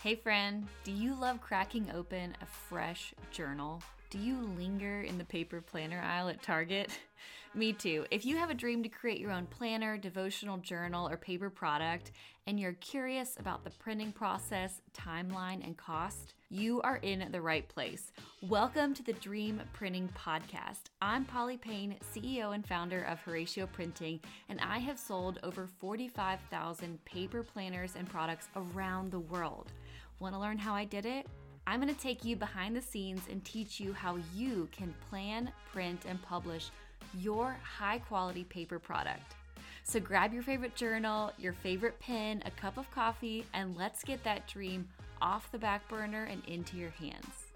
Hey, friend, do you love cracking open a fresh journal? Do you linger in the paper planner aisle at Target? Me too. If you have a dream to create your own planner, devotional journal, or paper product, and you're curious about the printing process, timeline, and cost, you are in the right place. Welcome to the Dream Printing Podcast. I'm Polly Payne, CEO and founder of Horatio Printing, and I have sold over 45,000 paper planners and products around the world. Want to learn how I did it? I'm going to take you behind the scenes and teach you how you can plan, print, and publish your high quality paper product. So grab your favorite journal, your favorite pen, a cup of coffee, and let's get that dream off the back burner and into your hands.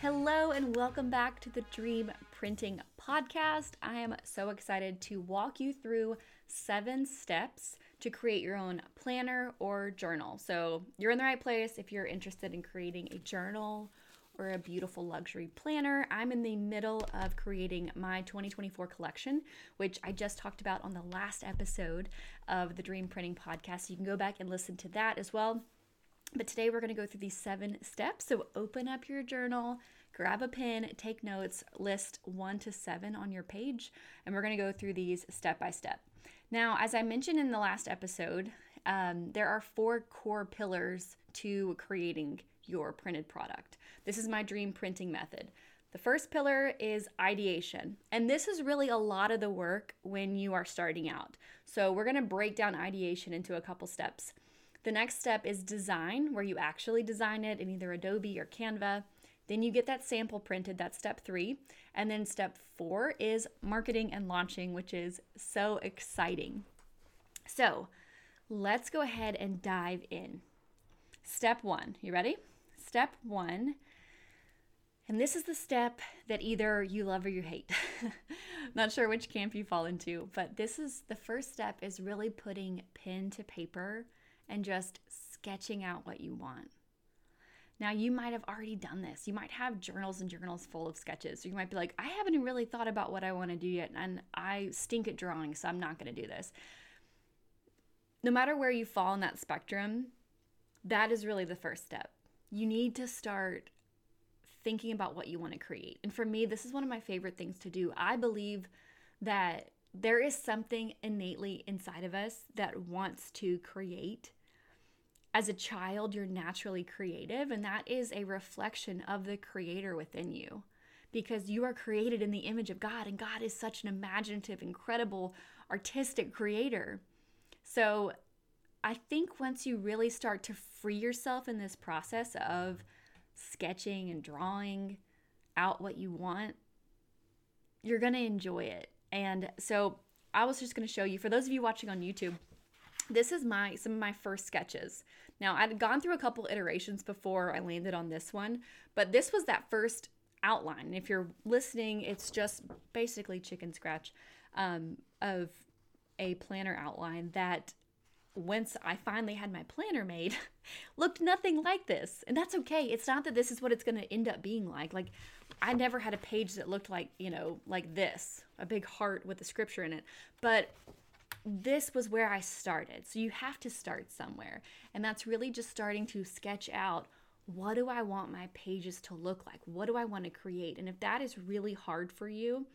Hello, and welcome back to the Dream Printing Podcast. I am so excited to walk you through seven steps to create your own planner or journal. So you're in the right place if you're interested in creating a journal or a beautiful luxury planner. I'm in the middle of creating my 2024 collection, which I just talked about on the last episode of the Dream Printing Podcast. You can go back and listen to that as well. But today we're going to go through these seven steps. So open up your journal, grab a pen, take notes, list one to seven on your page, and we're going to go through these step by step. Now, as I mentioned in the last episode, um, there are four core pillars to creating your printed product. This is my dream printing method. The first pillar is ideation, and this is really a lot of the work when you are starting out. So, we're gonna break down ideation into a couple steps. The next step is design, where you actually design it in either Adobe or Canva. Then you get that sample printed, that's step three. And then step four is marketing and launching, which is so exciting. So let's go ahead and dive in. Step one, you ready? Step one, and this is the step that either you love or you hate. Not sure which camp you fall into, but this is the first step is really putting pen to paper and just sketching out what you want. Now, you might have already done this. You might have journals and journals full of sketches. So you might be like, I haven't really thought about what I want to do yet, and I stink at drawing, so I'm not going to do this. No matter where you fall in that spectrum, that is really the first step. You need to start thinking about what you want to create. And for me, this is one of my favorite things to do. I believe that there is something innately inside of us that wants to create as a child, you're naturally creative, and that is a reflection of the creator within you because you are created in the image of God, and God is such an imaginative, incredible, artistic creator. So, I think once you really start to free yourself in this process of sketching and drawing out what you want, you're going to enjoy it. And so, I was just going to show you, for those of you watching on YouTube, this is my some of my first sketches. Now, I'd gone through a couple iterations before I landed on this one, but this was that first outline. If you're listening, it's just basically chicken scratch um, of a planner outline that once I finally had my planner made, looked nothing like this. And that's okay. It's not that this is what it's going to end up being like. Like, I never had a page that looked like, you know, like this a big heart with a scripture in it. But this was where I started. So you have to start somewhere. And that's really just starting to sketch out what do I want my pages to look like? What do I want to create? And if that is really hard for you,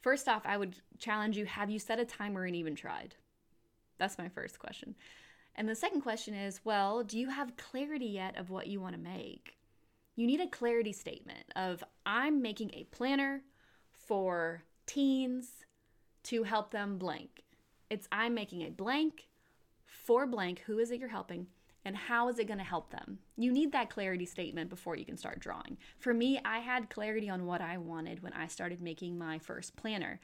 first off, I would challenge you have you set a timer and even tried? That's my first question. And the second question is well, do you have clarity yet of what you want to make? You need a clarity statement of I'm making a planner for teens to help them blank. It's I'm making a blank for blank. Who is it you're helping? And how is it going to help them? You need that clarity statement before you can start drawing. For me, I had clarity on what I wanted when I started making my first planner.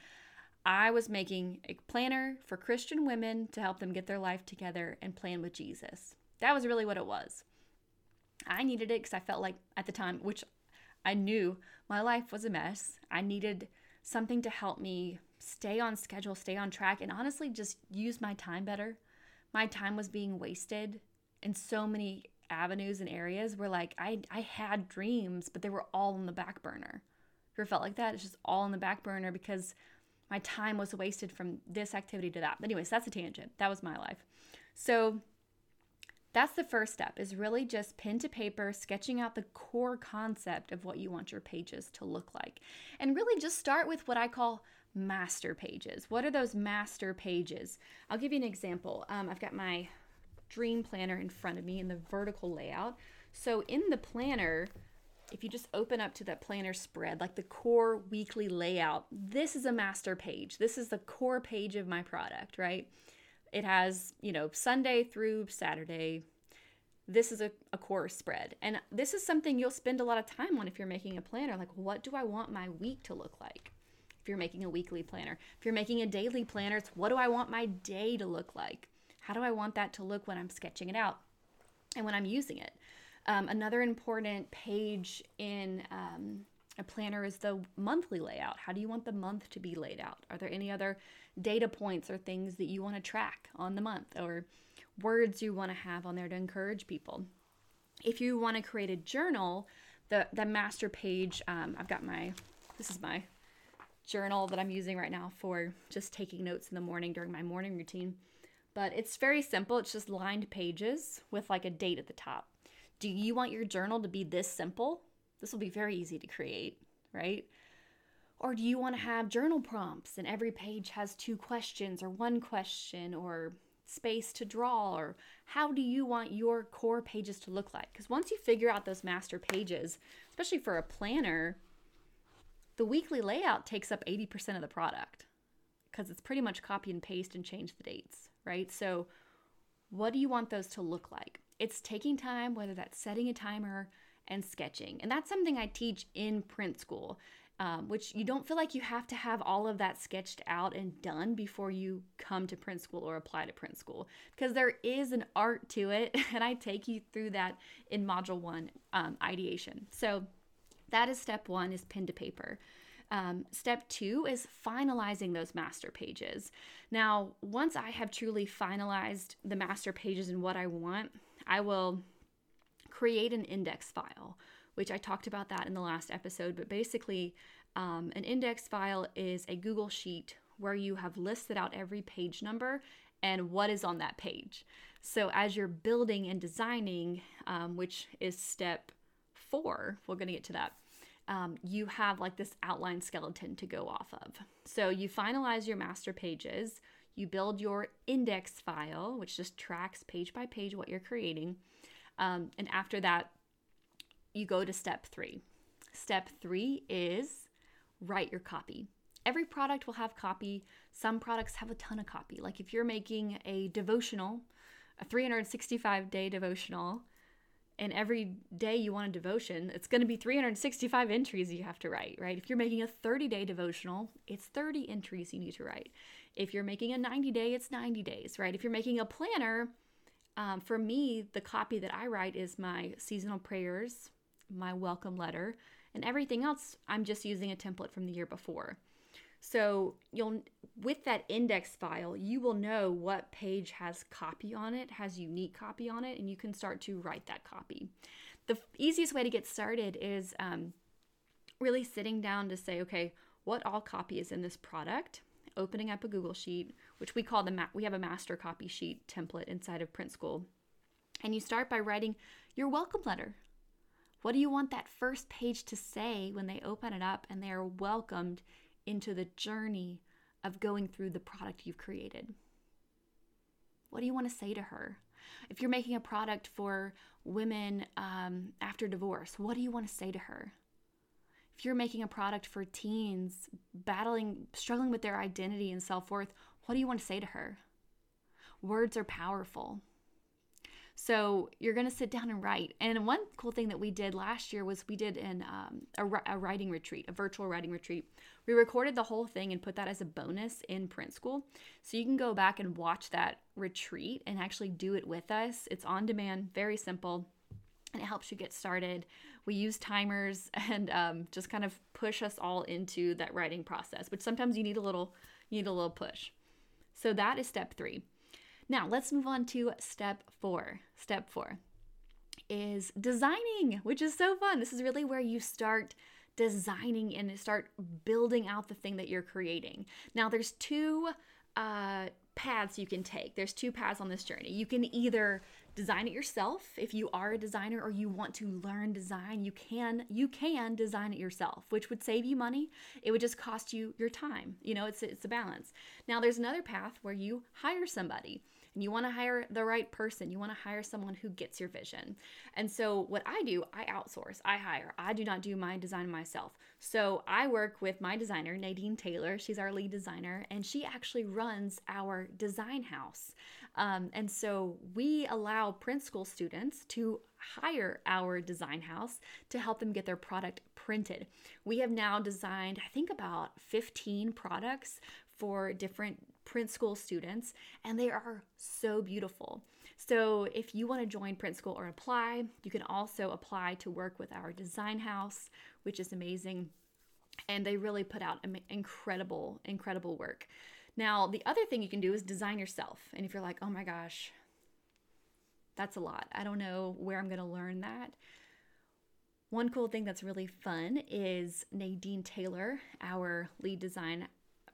I was making a planner for Christian women to help them get their life together and plan with Jesus. That was really what it was. I needed it because I felt like at the time, which I knew my life was a mess, I needed something to help me stay on schedule, stay on track, and honestly just use my time better. My time was being wasted in so many avenues and areas where like I I had dreams, but they were all on the back burner. You ever felt like that? It's just all on the back burner because my time was wasted from this activity to that. But anyways, that's a tangent. That was my life. So that's the first step is really just pen to paper sketching out the core concept of what you want your pages to look like and really just start with what i call master pages what are those master pages i'll give you an example um, i've got my dream planner in front of me in the vertical layout so in the planner if you just open up to that planner spread, like the core weekly layout, this is a master page. This is the core page of my product, right? It has, you know, Sunday through Saturday. This is a, a core spread. And this is something you'll spend a lot of time on if you're making a planner. Like, what do I want my week to look like? If you're making a weekly planner, if you're making a daily planner, it's what do I want my day to look like? How do I want that to look when I'm sketching it out and when I'm using it? Um, another important page in um, a planner is the monthly layout. How do you want the month to be laid out? Are there any other data points or things that you want to track on the month or words you want to have on there to encourage people? If you want to create a journal, the, the master page, um, I've got my, this is my journal that I'm using right now for just taking notes in the morning during my morning routine. But it's very simple. It's just lined pages with like a date at the top. Do you want your journal to be this simple? This will be very easy to create, right? Or do you want to have journal prompts and every page has two questions or one question or space to draw? Or how do you want your core pages to look like? Because once you figure out those master pages, especially for a planner, the weekly layout takes up 80% of the product because it's pretty much copy and paste and change the dates, right? So, what do you want those to look like? It's taking time, whether that's setting a timer and sketching. And that's something I teach in print school, um, which you don't feel like you have to have all of that sketched out and done before you come to print school or apply to print school, because there is an art to it. And I take you through that in module one um, ideation. So that is step one is pen to paper. Um, step two is finalizing those master pages. Now, once I have truly finalized the master pages and what I want, I will create an index file, which I talked about that in the last episode. But basically, um, an index file is a Google Sheet where you have listed out every page number and what is on that page. So as you're building and designing, um, which is step four, we're going to get to that. Um, you have like this outline skeleton to go off of. So you finalize your master pages, you build your index file, which just tracks page by page what you're creating. Um, and after that, you go to step three. Step three is write your copy. Every product will have copy. Some products have a ton of copy. Like if you're making a devotional, a 365 day devotional, and every day you want a devotion, it's going to be 365 entries you have to write, right? If you're making a 30 day devotional, it's 30 entries you need to write. If you're making a 90 day, it's 90 days, right? If you're making a planner, um, for me, the copy that I write is my seasonal prayers, my welcome letter, and everything else, I'm just using a template from the year before. So you'll with that index file, you will know what page has copy on it, has unique copy on it, and you can start to write that copy. The easiest way to get started is um, really sitting down to say, okay, what all copy is in this product? Opening up a Google sheet, which we call the ma- we have a master copy sheet template inside of Print School, and you start by writing your welcome letter. What do you want that first page to say when they open it up and they are welcomed into the journey of going through the product you've created? What do you want to say to her? If you're making a product for women um, after divorce, what do you want to say to her? If you're making a product for teens battling, struggling with their identity and self worth, what do you want to say to her? Words are powerful. So you're going to sit down and write. And one cool thing that we did last year was we did an, um, a, a writing retreat, a virtual writing retreat. We recorded the whole thing and put that as a bonus in print school. So you can go back and watch that retreat and actually do it with us. It's on demand, very simple, and it helps you get started. We use timers and um, just kind of push us all into that writing process, which sometimes you need a little, you need a little push. So that is step three. Now, let's move on to step four. Step four is designing, which is so fun. This is really where you start designing and start building out the thing that you're creating. Now, there's two uh, paths you can take. There's two paths on this journey. You can either design it yourself if you are a designer or you want to learn design you can you can design it yourself which would save you money it would just cost you your time you know it's it's a balance now there's another path where you hire somebody and you want to hire the right person. You want to hire someone who gets your vision. And so, what I do, I outsource, I hire. I do not do my design myself. So, I work with my designer, Nadine Taylor. She's our lead designer, and she actually runs our design house. Um, and so, we allow print school students to hire our design house to help them get their product printed. We have now designed, I think, about 15 products for different print school students, and they are so beautiful. So, if you want to join print school or apply, you can also apply to work with our design house, which is amazing. And they really put out incredible, incredible work. Now, the other thing you can do is design yourself. And if you're like, oh my gosh, that's a lot, I don't know where I'm going to learn that. One cool thing that's really fun is Nadine Taylor, our lead design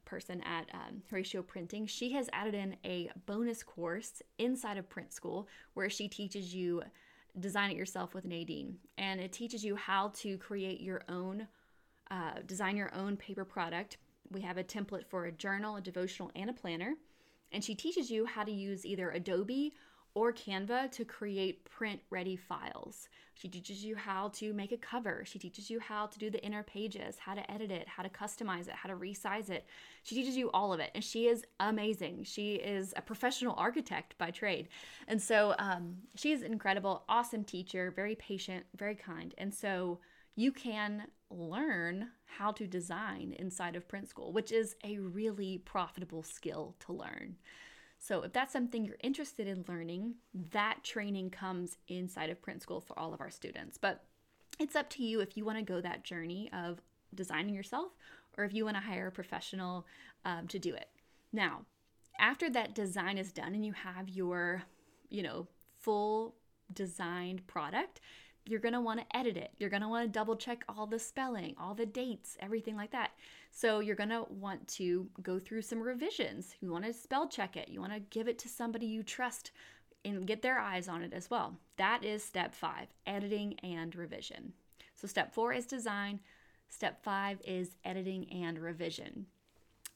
person at um, Horacio Printing, she has added in a bonus course inside of Print School where she teaches you design it yourself with Nadine. And it teaches you how to create your own, uh, design your own paper product. We have a template for a journal, a devotional, and a planner. And she teaches you how to use either Adobe or Canva to create print ready files. She teaches you how to make a cover. She teaches you how to do the inner pages, how to edit it, how to customize it, how to resize it. She teaches you all of it. And she is amazing. She is a professional architect by trade. And so um, she's an incredible, awesome teacher, very patient, very kind. And so you can learn how to design inside of print school, which is a really profitable skill to learn. So, if that's something you're interested in learning, that training comes inside of print school for all of our students. But it's up to you if you want to go that journey of designing yourself or if you want to hire a professional um, to do it. Now, after that design is done and you have your, you know, full designed product, you're going to want to edit it. You're going to want to double check all the spelling, all the dates, everything like that. So you're going to want to go through some revisions. You want to spell check it. You want to give it to somebody you trust and get their eyes on it as well. That is step five editing and revision. So step four is design, step five is editing and revision.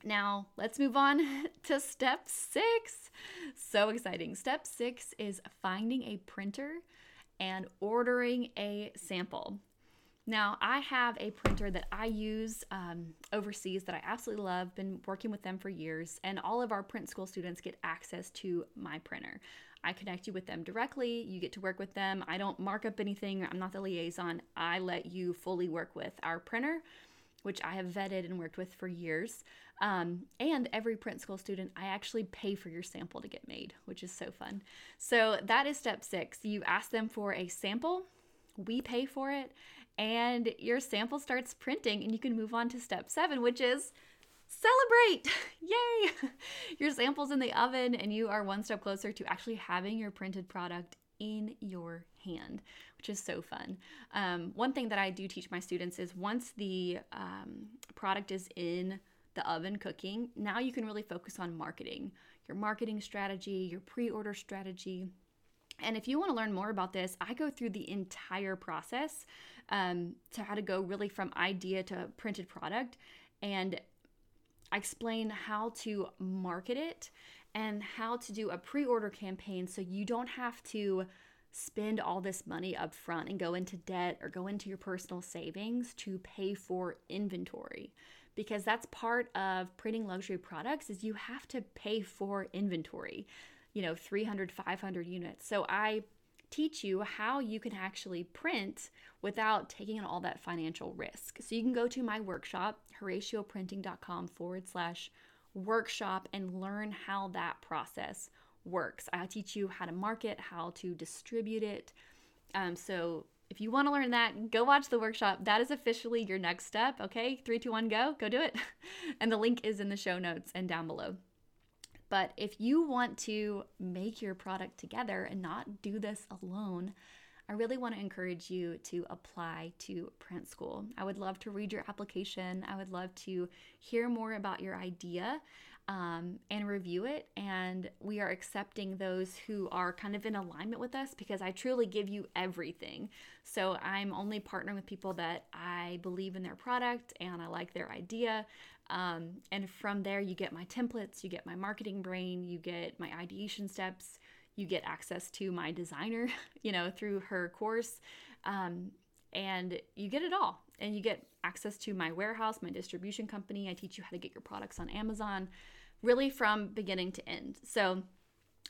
Now, let's move on to step six. So exciting. Step six is finding a printer and ordering a sample. Now, I have a printer that I use um, overseas that I absolutely love, been working with them for years, and all of our print school students get access to my printer. I connect you with them directly, you get to work with them. I don't mark up anything, I'm not the liaison. I let you fully work with our printer, which I have vetted and worked with for years. Um, and every print school student, I actually pay for your sample to get made, which is so fun. So that is step six. You ask them for a sample, we pay for it, and your sample starts printing, and you can move on to step seven, which is celebrate! Yay! your sample's in the oven, and you are one step closer to actually having your printed product in your hand, which is so fun. Um, one thing that I do teach my students is once the um, product is in the oven cooking, now you can really focus on marketing, your marketing strategy, your pre order strategy. And if you want to learn more about this, I go through the entire process um, to how to go really from idea to printed product. And I explain how to market it and how to do a pre order campaign so you don't have to spend all this money up front and go into debt or go into your personal savings to pay for inventory. Because that's part of printing luxury products is you have to pay for inventory you know 300 500 units. So i teach you how you can actually print without taking on all that financial risk. So you can go to my workshop horatioprinting.com forward slash workshop and learn how that process works i teach you how to market how to distribute it um, so if you want to learn that, go watch the workshop. That is officially your next step. Okay, three, two, one, go. Go do it. and the link is in the show notes and down below. But if you want to make your product together and not do this alone, I really want to encourage you to apply to Print School. I would love to read your application. I would love to hear more about your idea. um, and review it. And we are accepting those who are kind of in alignment with us because I truly give you everything. So I'm only partnering with people that I believe in their product and I like their idea. Um, and from there, you get my templates, you get my marketing brain, you get my ideation steps, you get access to my designer, you know, through her course. Um, and you get it all. And you get access to my warehouse, my distribution company. I teach you how to get your products on Amazon, really from beginning to end. So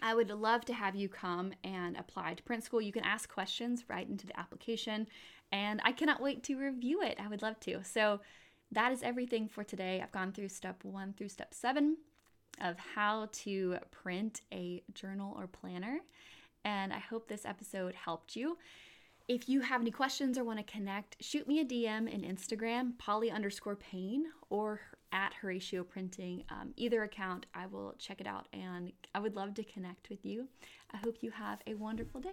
I would love to have you come and apply to Print School. You can ask questions right into the application, and I cannot wait to review it. I would love to. So that is everything for today. I've gone through step one through step seven of how to print a journal or planner, and I hope this episode helped you. If you have any questions or want to connect, shoot me a DM in Instagram, Polly underscore Payne, or at Horatio Printing. Um, either account, I will check it out and I would love to connect with you. I hope you have a wonderful day.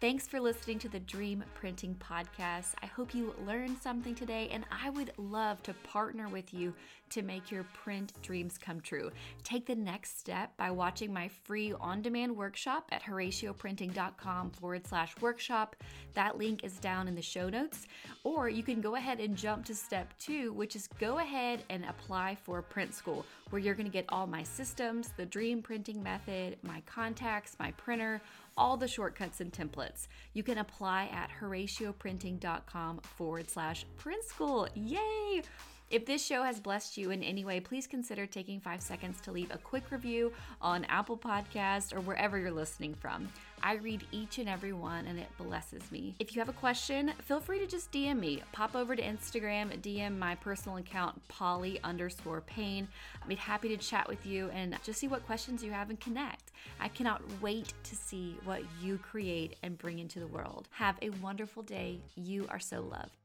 Thanks for listening to the Dream Printing Podcast. I hope you learned something today, and I would love to partner with you to make your print dreams come true. Take the next step by watching my free on demand workshop at horatioprinting.com forward slash workshop. That link is down in the show notes. Or you can go ahead and jump to step two, which is go ahead and apply for print school, where you're going to get all my systems, the dream printing method, my contacts, my printer all the shortcuts and templates. You can apply at horatioprinting.com forward slash print school. Yay! If this show has blessed you in any way, please consider taking five seconds to leave a quick review on Apple Podcast or wherever you're listening from. I read each and every one and it blesses me. If you have a question, feel free to just DM me. Pop over to Instagram, DM my personal account, Polly underscore Payne. I'd be happy to chat with you and just see what questions you have and connect. I cannot wait to see what you create and bring into the world. Have a wonderful day. You are so loved.